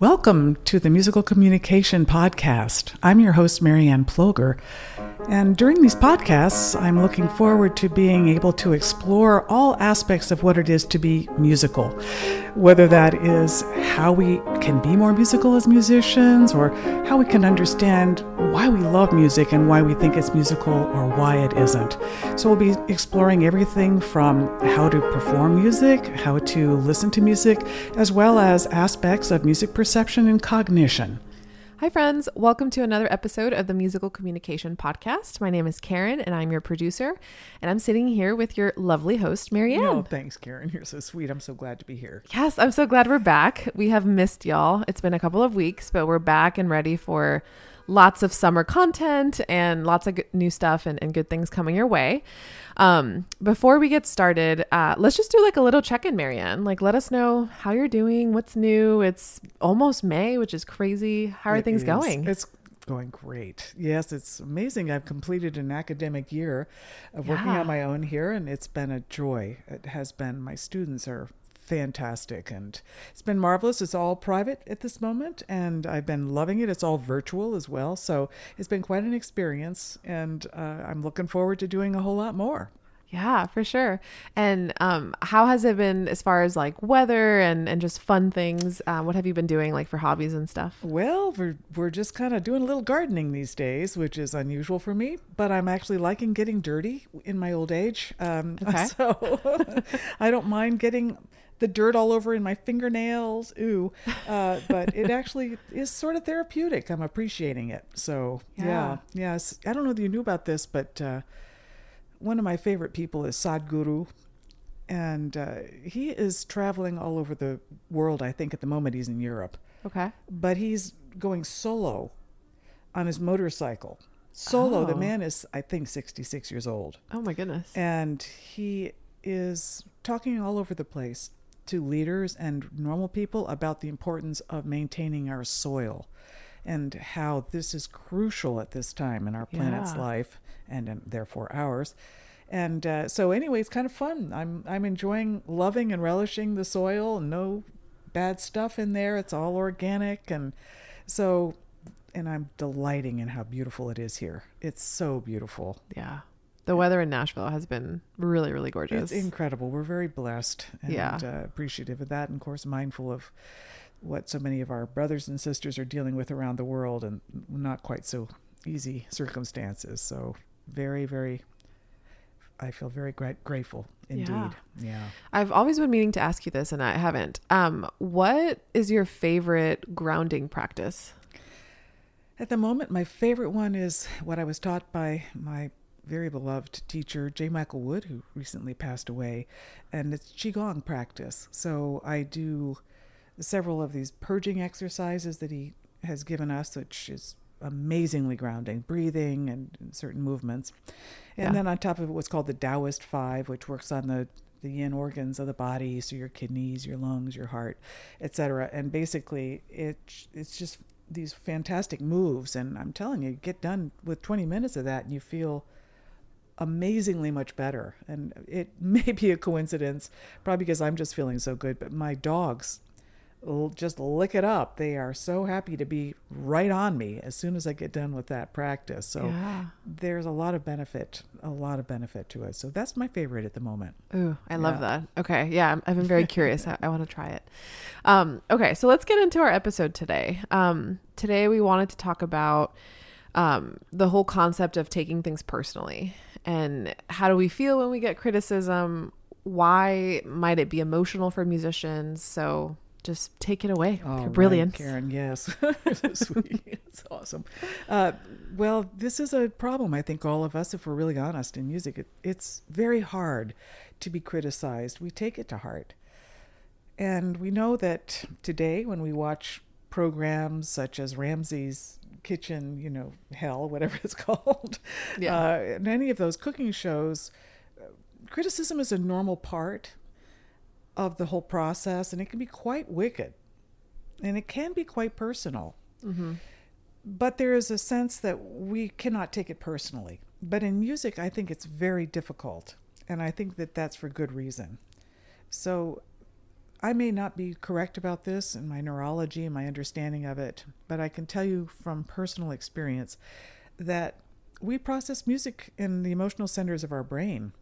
Welcome to the Musical Communication Podcast. I'm your host, Marianne Ploger. And during these podcasts, I'm looking forward to being able to explore all aspects of what it is to be musical, whether that is how we can be more musical as musicians, or how we can understand why we love music and why we think it's musical or why it isn't. So, we'll be exploring everything from how to perform music, how to listen to music, as well as aspects of music perception and cognition. Hi, friends. Welcome to another episode of the Musical Communication Podcast. My name is Karen, and I'm your producer. And I'm sitting here with your lovely host, Marianne. Oh, thanks, Karen. You're so sweet. I'm so glad to be here. Yes, I'm so glad we're back. We have missed y'all. It's been a couple of weeks, but we're back and ready for lots of summer content and lots of new stuff and, and good things coming your way. Um, before we get started, uh, let's just do like a little check in, Marianne. Like, let us know how you're doing, what's new. It's almost May, which is crazy. How are It things is. going? It's going great. Yes, it's amazing. I've completed an academic year of working Yeah. on my own here, and it's been a joy. It has been. My students are fantastic, and it's been marvelous. It's all private at this moment, and I've been loving it. It's all virtual as well, so it's been quite an experience, and uh, I'm looking forward to doing a whole lot more. Yeah, for sure. And um, how has it been as far as like weather and, and just fun things? Uh, what have you been doing like for hobbies and stuff? Well, we're we're just kind of doing a little gardening these days, which is unusual for me. But I'm actually liking getting dirty in my old age. Um, Okay. So I don't mind getting the dirt all over in my fingernails. Ooh, uh, but it actually is sort of therapeutic. I'm appreciating it. So Yeah. yeah, yes. I don't know if you knew about this, but uh, one of my favorite people is Sadhguru. And uh, he is traveling all over the world. I think at the moment he's in Europe Okay. but he's going solo on his motorcycle. Solo. The Oh. man is, I think, 66 years old. Oh my goodness. And he is talking all over the place to leaders and normal people about the importance of maintaining our soil and how this is crucial at this time in our planet's Yeah. life and um, therefore ours. And uh, so, anyway, it's kind of fun. I'm I'm enjoying loving and relishing the soil. No bad stuff in there. It's all organic, and so, and I'm delighting in how beautiful it is here. It's so beautiful. Yeah. The weather in Nashville has been really, really gorgeous. It's incredible. We're very blessed and Yeah. uh, appreciative of that, and of course, mindful of what so many of our brothers and sisters are dealing with around the world, and not quite so easy circumstances. So, very, very, I feel very gra- grateful indeed. Yeah. Yeah. I've always been meaning to ask you this and I haven't. Um, what is your favorite grounding practice? At the moment, my favorite one is what I was taught by my very beloved teacher, J. Michael Wood, who recently passed away, and it's Qigong practice. So I do several of these purging exercises that he has given us, which is amazingly grounding, breathing and, and certain movements. And Yeah. then on top of it, what's called the Taoist Five, which works on the the yin organs of the body, so your kidneys, your lungs, your heart, etc. And basically, it it's just these fantastic moves. And I'm telling you, get done with 20 minutes of that, and you feel amazingly much better. And it may be a coincidence, probably because I'm just feeling so good, but my dogs just lick it up. They are so happy to be right on me as soon as I get done with that practice. So Yeah. there's a lot of benefit, a lot of benefit to it. So that's my favorite at the moment. Ooh, I love that. Okay. Yeah. I'm, I've been very curious. I, I want to try it. Um, okay. So let's get into our episode today. Um, today we wanted to talk about um, the whole concept of taking things personally and how do we feel when we get criticism? Why might it be emotional for musicians? So just take it away. All Your right. Karen. Yes. It's awesome. Uh, well, this is a problem. I think all of us, if we're really honest in music, it, it's very hard to be criticized. We take it to heart, and we know that today, when we watch programs such as Ramsay's Kitchen, you know, Hell, whatever it's called, Yeah. uh, and any of those cooking shows, uh, criticism is a normal part of the whole process, and it can be quite wicked, and it can be quite personal. Mm-hmm. But there is a sense that we cannot take it personally. But in music, I think it's very difficult, and I think that that's for good reason. So I may not be correct about this in my neurology and my understanding of it, but I can tell you from personal experience that we process music in the emotional centers of our brain,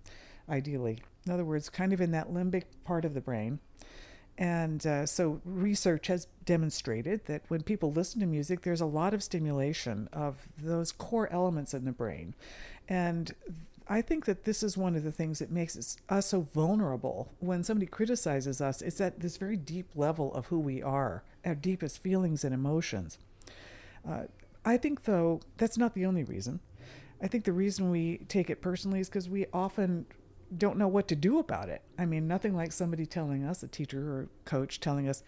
ideally. In other words, kind of in that limbic part of the brain. And uh, so, research has demonstrated that when people listen to music, there's a lot of stimulation of those core elements in the brain. And I think that this is one of the things that makes us, so vulnerable when somebody criticizes us. It's at this very deep level of who we are, our deepest feelings and emotions. Uh, I think, though, that's not the only reason. I think the reason we take it personally is because we often don't know what to do about it. I mean, nothing like somebody telling us, a teacher or coach telling us,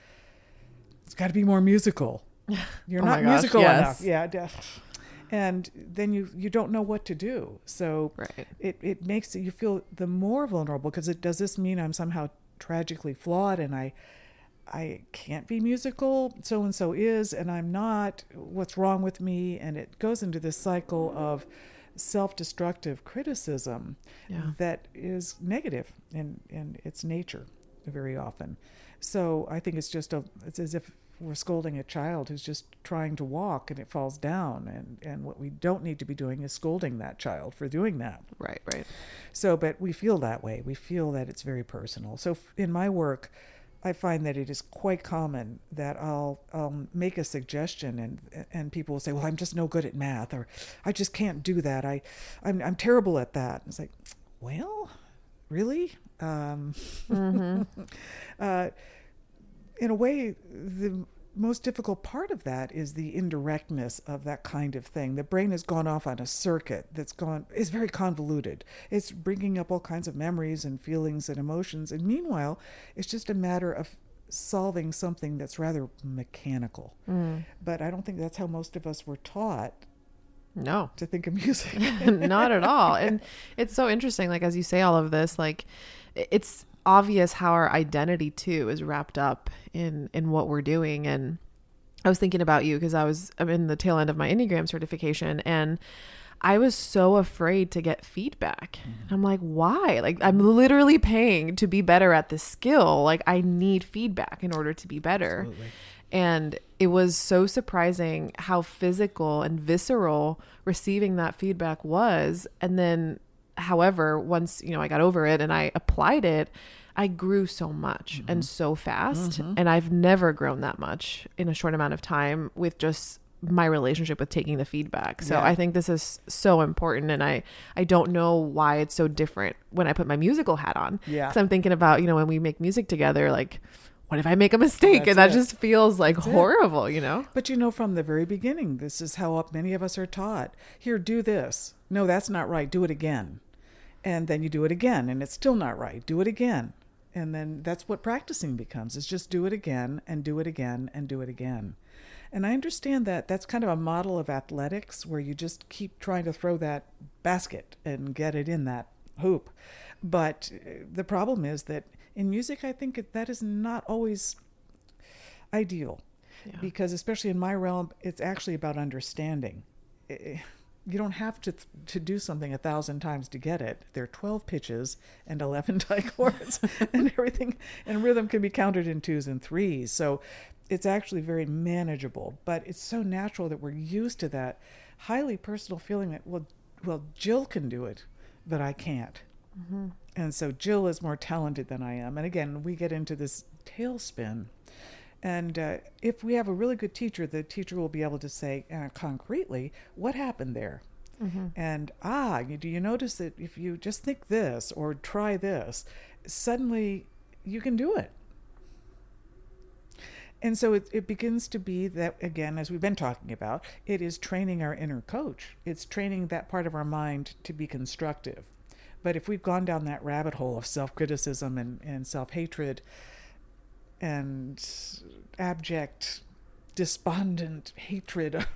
it's got to be more musical. You're Oh not gosh, musical yes. enough. Yeah. def- And then you, you don't know what to do. So Right. it, it makes you feel the more vulnerable because it does this mean I'm somehow tragically flawed and I I can't be musical, so and so is, and I'm not. What's wrong with me? And it goes into this cycle of self destructive criticism Yeah. that is negative in, in its nature very often. So I think it's just a, it's as if we're scolding a child who's just trying to walk and it falls down. And, and what we don't need to be doing is scolding that child for doing that. Right, right. So, but we feel that way. We feel that it's very personal. So, in my work, I find that it is quite common that I'll um, make a suggestion and and people will say, "Well, I'm just no good at math," or "I just can't do that. I, I'm I'm terrible at that." And it's like, well, really? Um, uh, in a way, the most difficult part of that is the indirectness of that kind of thing. The brain has gone off on a circuit that's gone is very convoluted. It's bringing up all kinds of memories and feelings and emotions, and meanwhile, it's just a matter of solving something that's rather mechanical. Mm. But I don't think that's how most of us were taught No. to think of music. not at all and it's so interesting like as you say all of this like it's obvious how our identity too is wrapped up in in what we're doing. And i was thinking about you because i was i'm in the tail end of my enneagram certification and i was so afraid to get feedback. And i'm like why? Like i'm literally paying to be better at this skill. Like i need feedback in order to be better. Absolutely. and it was so surprising how physical and visceral receiving that feedback was. And then, however, once, you know, I got over it and I applied it, I grew so much mm-hmm. and so fast. Mm-hmm. And I've never grown that much in a short amount of time with just my relationship with taking the feedback. So Yeah. I think this is so important and I I don't know why it's so different when I put my musical hat on. Yeah. So I'm thinking about, you know, when we make music together like what if I make a mistake? That's and that it. just feels like it. horrible, you know? But you know, from the very beginning, this is how many of us are taught. Here, do this. No, that's not right. Do it again. And then you do it again, and it's still not right. Do it again. And then that's what practicing becomes is just do it again and do it again and do it again. And I understand that that's kind of a model of athletics where you just keep trying to throw that basket and get it in that hoop. But uh, the problem is that in music, I think that is not always ideal Yeah. because especially in my realm it's actually about understanding you don't have to to do something a thousand times to get it there are 12 pitches and 11 dichords and everything and rhythm can be counted in twos and threes so it's actually very manageable but it's so natural that we're used to that highly personal feeling that well well jill can do it but i can't mm-hmm. and so Jill is more talented than I am. And again, we get into this tailspin. And uh, if we have a really good teacher, the teacher will be able to say uh, concretely what happened there. And ah, you, do you notice that if you just think this or try this, suddenly you can do it. And so it, it begins to be that, again, as we've been talking about, it is training our inner coach. It's training that part of our mind to be constructive. But if we've gone down that rabbit hole of self criticism and, and self hatred and abject, despondent hatred of,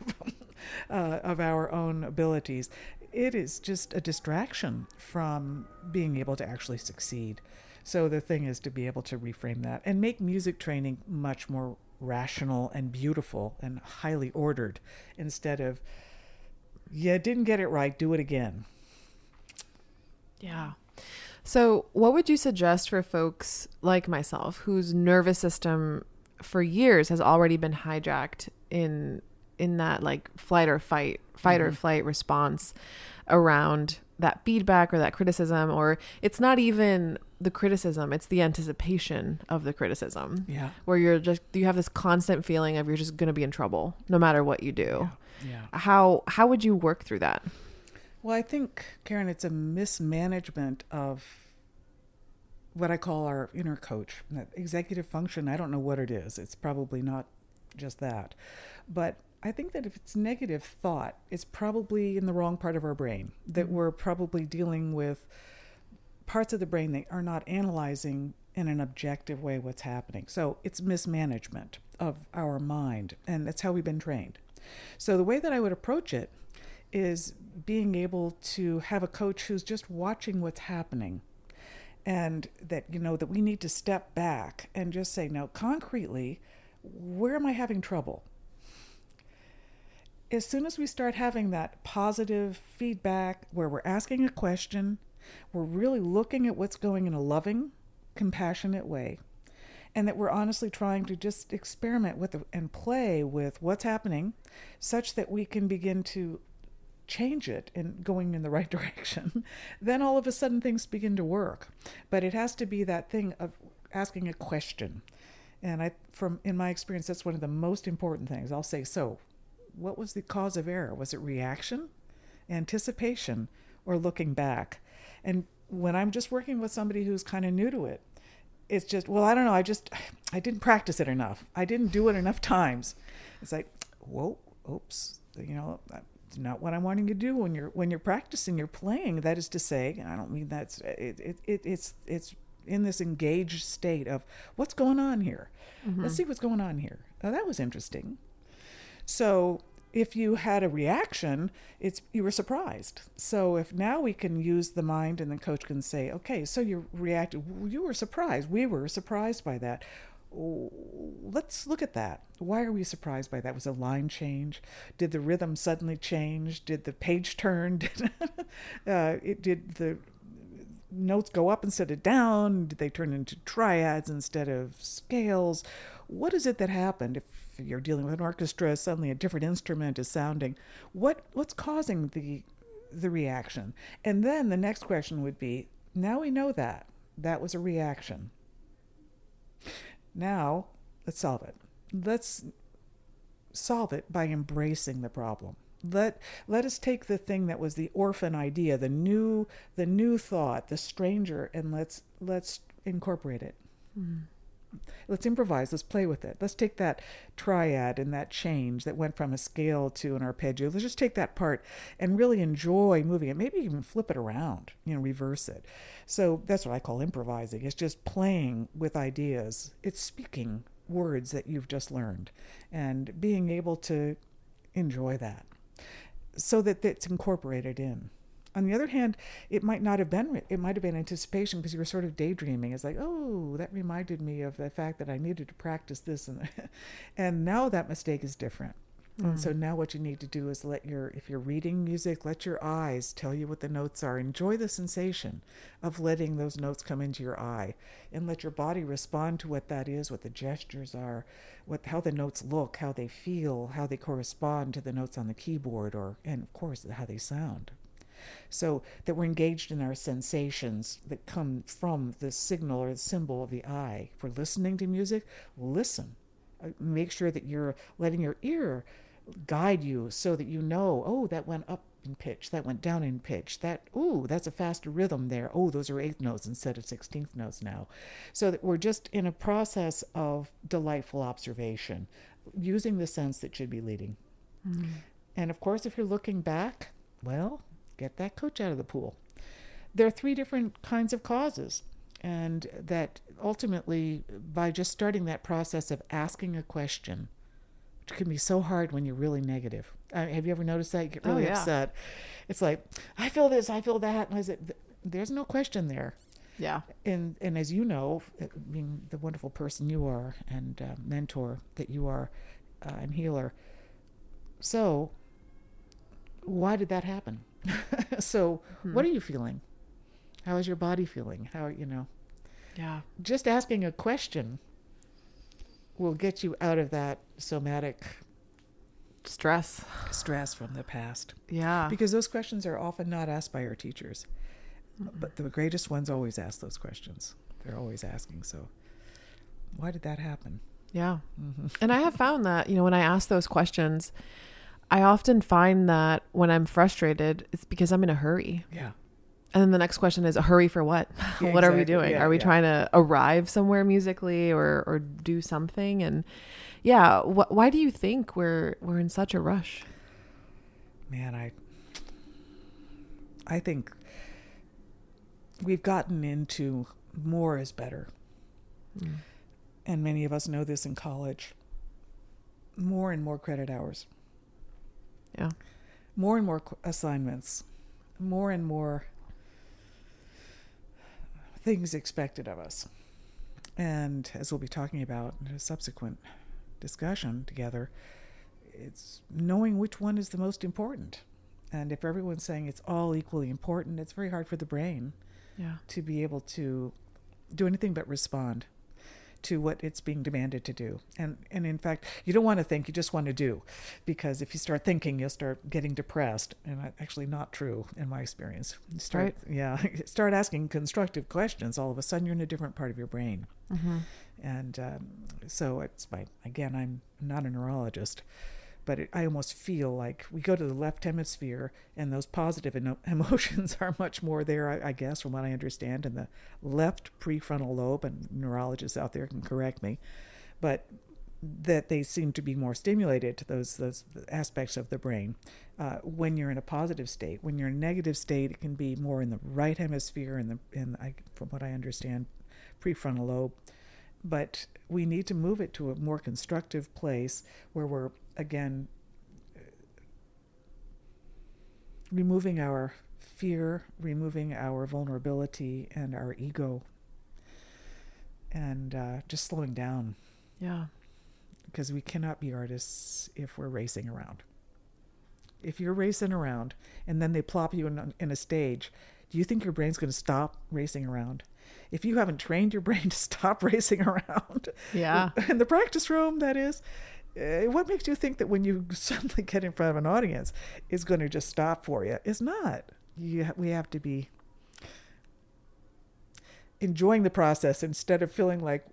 uh, of our own abilities, it is just a distraction from being able to actually succeed. So the thing is to be able to reframe that and make music training much more rational and beautiful and highly ordered instead of, yeah, didn't get it right, do it again. Yeah. So, what would you suggest for folks like myself whose nervous system for years has already been hijacked in in that like flight or fight, fight mm-hmm. or flight response around that feedback or that criticism? Or it's not even the criticism it's the anticipation of the criticism. Yeah. Where you're just you have this constant feeling of you're just going to be in trouble no matter what you do. Yeah. yeah. How how would you work through that well i think karen it's a mismanagement of what I call our inner coach. That executive function, I don't know what it is. It's probably not just that. But I think that if it's negative thought, it's probably in the wrong part of our brain, that mm-hmm. we're probably dealing with parts of the brain that are not analyzing in an objective way what's happening. So it's mismanagement of our mind, and that's how we've been trained. So the way that I would approach it is being able to have a coach who's just watching what's happening and that you know that we need to step back and just say now concretely where am i having trouble? As soon as we start having that positive feedback where we're asking a question we're really looking at what's going in a loving compassionate way and that we're honestly trying to just experiment with and play with what's happening such that we can begin to change it and going in the right direction, then all of a sudden things begin to work. But it has to be that thing of asking a question. And I from in my experience that's one of the most important things. I'll say, so what was the cause of error? Was it reaction, anticipation, or looking back? And when I'm just working with somebody who's kind of new to it, it's just, well, I don't know, I just I didn't practice it enough. I didn't do it enough times. It's like, whoa, oops, you know, not what I'm wanting to do when you're when you're practicing, you're playing. That is to say, and I don't mean that's it, it, it it's it's in this engaged state of what's going on here. Mm-hmm. Let's see what's going on here. Now that was interesting. So if you had a reaction, it's you were surprised. So if now we can use the mind and the coach can say, okay, so you reacted, you were surprised. We were surprised by that let's look at that. Why are we surprised by that? Was a line change? Did the rhythm suddenly change? Did the page turn? Did, uh, it, did the notes go up instead of down? Did they turn into triads instead of scales? What is it that happened? If you're dealing with an orchestra, suddenly a different instrument is sounding. What what's causing the the reaction? And then the next question would be: Now we know that that was a reaction now, let's solve it. Let's solve it by embracing the problem. Let let us take the thing that was the orphan idea, the new the new thought, the stranger, and let's let's incorporate it. Mm. Let's improvise. Let's play with it. Let's take that triad and that change that went from a scale to an arpeggio. Let's just take that part and really enjoy moving it. Maybe even flip it around, you know, reverse it. So that's what I call improvising. It's just playing with ideas. It's speaking words that you've just learned and being able to enjoy that so that it's incorporated in. On the other hand, it might not have been, it might have been anticipation because you were sort of daydreaming. It's like, oh, that reminded me of the fact that I needed to practice this. And, and now that mistake is different. Mm. And so mm. now what you need to do is let your, if you're reading music, let your eyes tell you what the notes are. Enjoy the sensation of letting those notes come into your eye and let your body respond to what that is, what the gestures are, what, how the notes look, how they feel, how they correspond to the notes on the keyboard, or, and of course, how they sound. So that we're engaged in our sensations that come from the signal or the symbol of the eye. If we're listening to music, listen. Uh, make sure that you're letting your ear guide you so that you know, oh, that went up in pitch, that went down in pitch, that, ooh, that's a faster rhythm there. Oh, those are eighth notes instead of 16th notes now. So that we're just in a process of delightful observation, using the sense that should be leading. Mm-hmm. And of course, if you're looking back, well, get that coach out of the pool. There are three different kinds of causes, and that ultimately, by just starting that process of asking a question, which can be so hard when you're really negative. Uh, have you ever noticed that? You get really oh, yeah. upset. It's like, I feel this, I feel that. And I said, there's no question there. Yeah. And and as you know, uh, being the wonderful person you are and uh, mentor that you are uh, and healer. So, why did that happen? so, hmm. what are you feeling? How is your body feeling? How, you know, Yeah. just asking a question will get you out of that somatic Stress. stress from the past. Yeah. Because those questions are often not asked by our teachers. But the greatest ones always ask those questions. They're always asking. So, why did that happen? Yeah. And I have found that, you know, when I ask those questions, I often find that when I'm frustrated, it's because I'm in a hurry. Yeah. And then the next question is, a hurry for what? Yeah, what are we doing? Yeah, are we yeah. trying to arrive somewhere musically or or do something? And yeah, wh- why do you think we're we're in such a rush? Man, I I think we've gotten into more is better. Mm. And many of us know this in college. More and more credit hours, Yeah. more and more assignments, more and more things expected of us. And as we'll be talking about in a subsequent discussion together, it's knowing which one is the most important. And if everyone's saying it's all equally important, it's very hard for the brain Yeah. to be able to do anything but respond to what it's being demanded to do. And and in fact, you don't want to think, you just want to do. Because if you start thinking, you'll start getting depressed. And actually not true in my experience. You start Right. yeah, start asking constructive questions, all of a sudden you're in a different part of your brain. Mm-hmm. And um, so it's my again, I'm not a neurologist, but it, I almost feel like we go to the left hemisphere, and those positive emotions are much more there, I, I guess, from what I understand, in the left prefrontal lobe. And neurologists out there can correct me, but that they seem to be more stimulated to those those aspects of the brain uh, when you're in a positive state. When you're in a negative state, it can be more in the right hemisphere, in the in I, from what I understand, prefrontal lobe. But we need to move it to a more constructive place where we're again removing our fear, removing our vulnerability and our ego, and uh, just slowing down Yeah. because we cannot be artists if we're racing around. If you're racing around and then they plop you in a, in a stage, do you think your brain's going to stop racing around? If you haven't trained your brain to stop racing around, Yeah. in the practice room, that is, what makes you think that when you suddenly get in front of an audience, is going to just stop for you? It's not. You we have to be enjoying the process instead of feeling like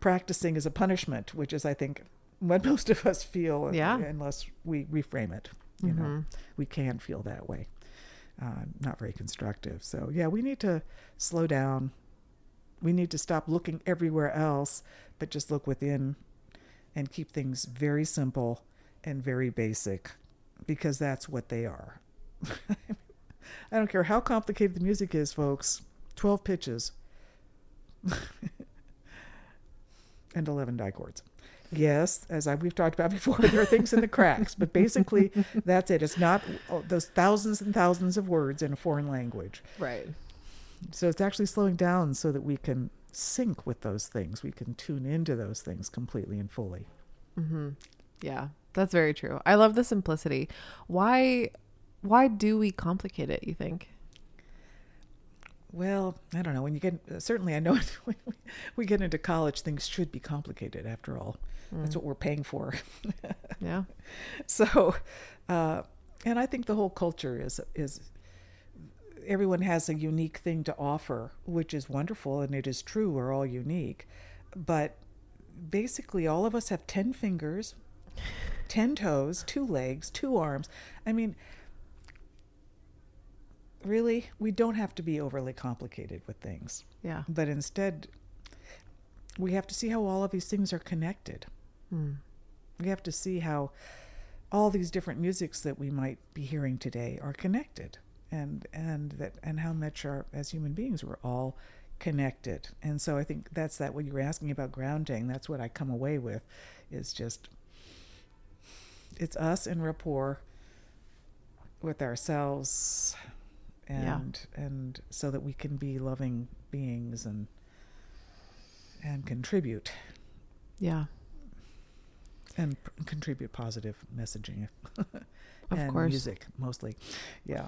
practicing is a punishment, which is, I think, what most of us feel. Yeah. Unless we reframe it, you know, Mhm. we can feel that way. Uh, not very constructive. So yeah, we need to slow down. We need to stop looking everywhere else, but just look within, and keep things very simple and very basic, because that's what they are. I don't care how complicated the music is, folks. Twelve pitches. and 11 dichords. Yes, as I, we've talked about before, there are things in the cracks, but basically that's it. It's not oh, those thousands and thousands of words in a foreign language. Right. So it's actually slowing down so that we can sync with those things. We can tune into those things completely and fully. Mm-hmm. Yeah, that's very true. I love the simplicity. Why why do we complicate it, you think? Well, I don't know. When you get certainly, I know when we get into college, things should be complicated. After all, that's what we're paying for. Yeah. so, uh, and I think the whole culture is is everyone has a unique thing to offer, which is wonderful, and it is true. We're all unique, but basically, all of us have ten fingers, ten toes, two legs, two arms. I mean. Really, we don't have to be overly complicated with things Yeah. but instead we have to see how all of these things are connected Mm. we have to see how all these different musics that we might be hearing today are connected and and that and how much our as human beings we're all connected and so i think that's that what you were asking about grounding that's what i come away with is just it's us in rapport with ourselves Yeah. and and so that we can be loving beings and and contribute Yeah. And p- contribute positive messaging Of and course. music mostly. Yeah.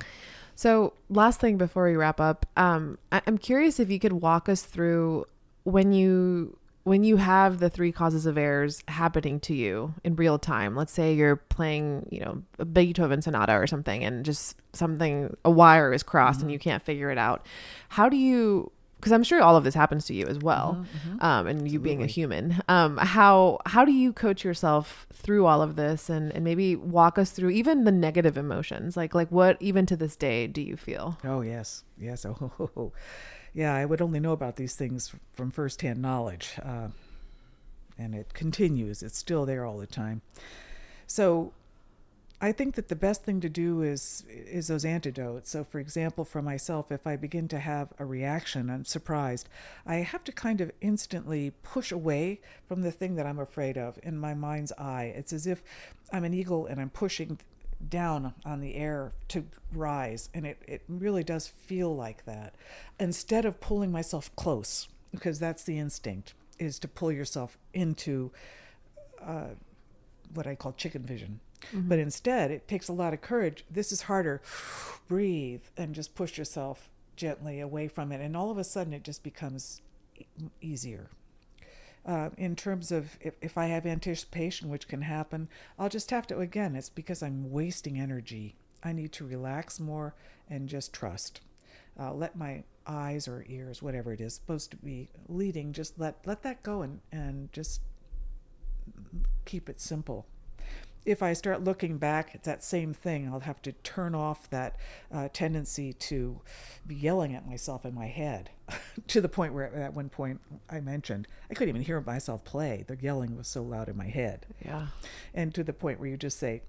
So, last thing before we wrap up, um, I- I'm curious if you could walk us through when you when you have the three causes of errors happening to you in real time. Let's say you're playing, you know, a Beethoven sonata or something, and just something a wire is crossed and you can't figure it out. How do you? Because I'm sure all of this happens to you as well, um, and you being a human. Um, how how do you coach yourself through all of this, and and maybe walk us through even the negative emotions, like like what even to this day do you feel? Oh yes, yes. Oh, ho, ho. yeah. I would only know about these things from firsthand knowledge, uh, and it continues. It's still there all the time. So, I think that the best thing to do is is those antidotes. So, for example, for myself, if I begin to have a reaction, I'm surprised. I have to kind of instantly push away from the thing that I'm afraid of in my mind's eye. It's as if I'm an eagle and I'm pushing down on the air to rise and it, it really does feel like that instead of pulling myself close because that's the instinct is to pull yourself into uh, what i call chicken vision but instead it takes a lot of courage this is harder breathe and just push yourself gently away from it and all of a sudden it just becomes easier uh, in terms of if, if I have anticipation, which can happen, I'll just have to, again, it's because I'm wasting energy. I need to relax more and just trust. Uh, let my eyes or ears, whatever it is, supposed to be leading, just let, let that go and, and just keep it simple. If I start looking back at that same thing, I'll have to turn off that uh, tendency to be yelling at myself in my head to the point where at one point I mentioned I couldn't even hear myself play. The yelling was so loud in my head. Yeah. And to the point where you just say,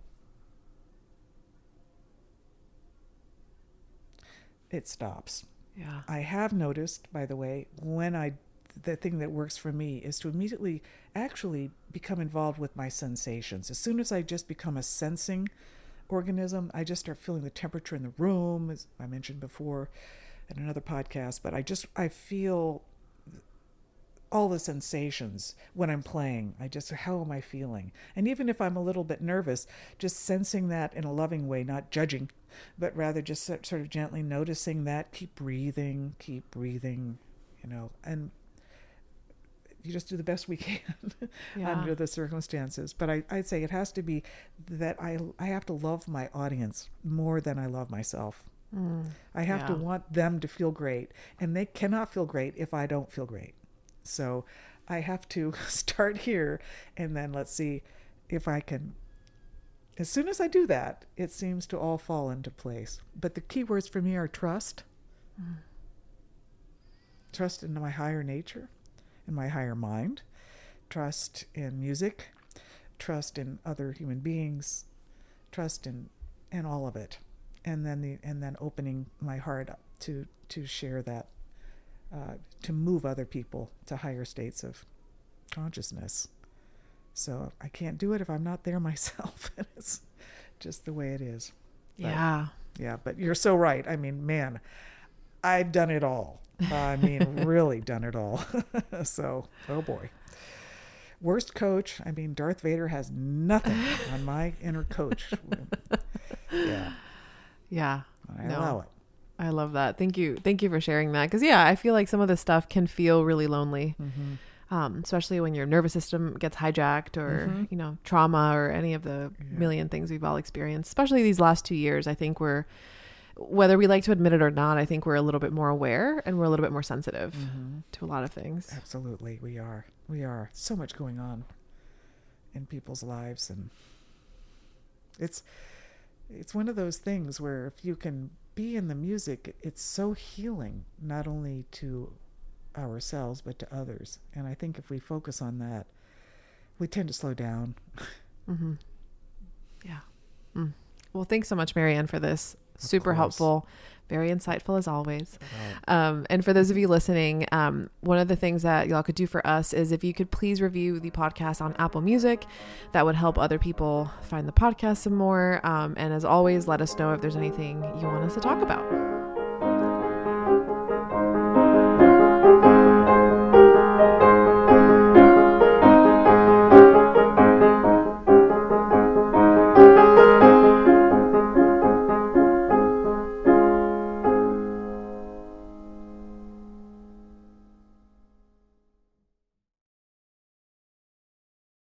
it stops. Yeah. I have noticed, by the way, when I the thing that works for me is to immediately actually become involved with my sensations. As soon as I just become a sensing organism, I just start feeling the temperature in the room, as I mentioned before in another podcast, but I just I feel all the sensations when I'm playing. I just, how am I feeling? And even if I'm a little bit nervous, just sensing that in a loving way, not judging, but rather just sort of gently noticing that, keep breathing, keep breathing, you know, and you just do the best we can Yeah. under the circumstances. But I, I'd say it has to be that I, I have to love my audience more than I love myself. Mm. I have to want them to feel great, and they cannot feel great if I don't feel great. So I have to start here, and then let's see if I can. As soon as I do that, it seems to all fall into place. But the key words for me are trust, trust in my higher nature, in my higher mind, trust in music, trust in other human beings, trust in in all of it. And then the and then opening my heart up to to share that uh, to move other people to higher states of consciousness. So i can't do it if i'm not there myself. It's just the way it is. But- Yeah. yeah but you're so right. I mean man i've done it all i mean really done it all so oh boy worst coach i mean darth vader has nothing on my inner coach yeah Yeah. i No. allow it I love that. Thank you. Thank you for sharing that. Because, yeah, I feel like some of this stuff can feel really lonely, mm-hmm. um, especially when your nervous system gets hijacked or, Mhm. you know, trauma or any of the Yeah. million things we've all experienced, especially these last two years. I think we're, whether we like to admit it or not, I think we're a little bit more aware and we're a little bit more sensitive Mm-hmm. to a lot of things. Absolutely, we are. We are. So much going on in people's lives, and it's it's one of those things where if you can be in the music, it's so healing, not only to ourselves but to others. And I think if we focus on that, we tend to slow down. Mm-hmm. Yeah. Mm. Well, thanks so much, Marianne, for this. Super helpful, very insightful as always. Um, and for those of you listening, um, one of the things that y'all could do for us is if you could please review the podcast on Apple Music, that would help other people find the podcast some more. Um, and as always, let us know if there's anything you want us to talk about.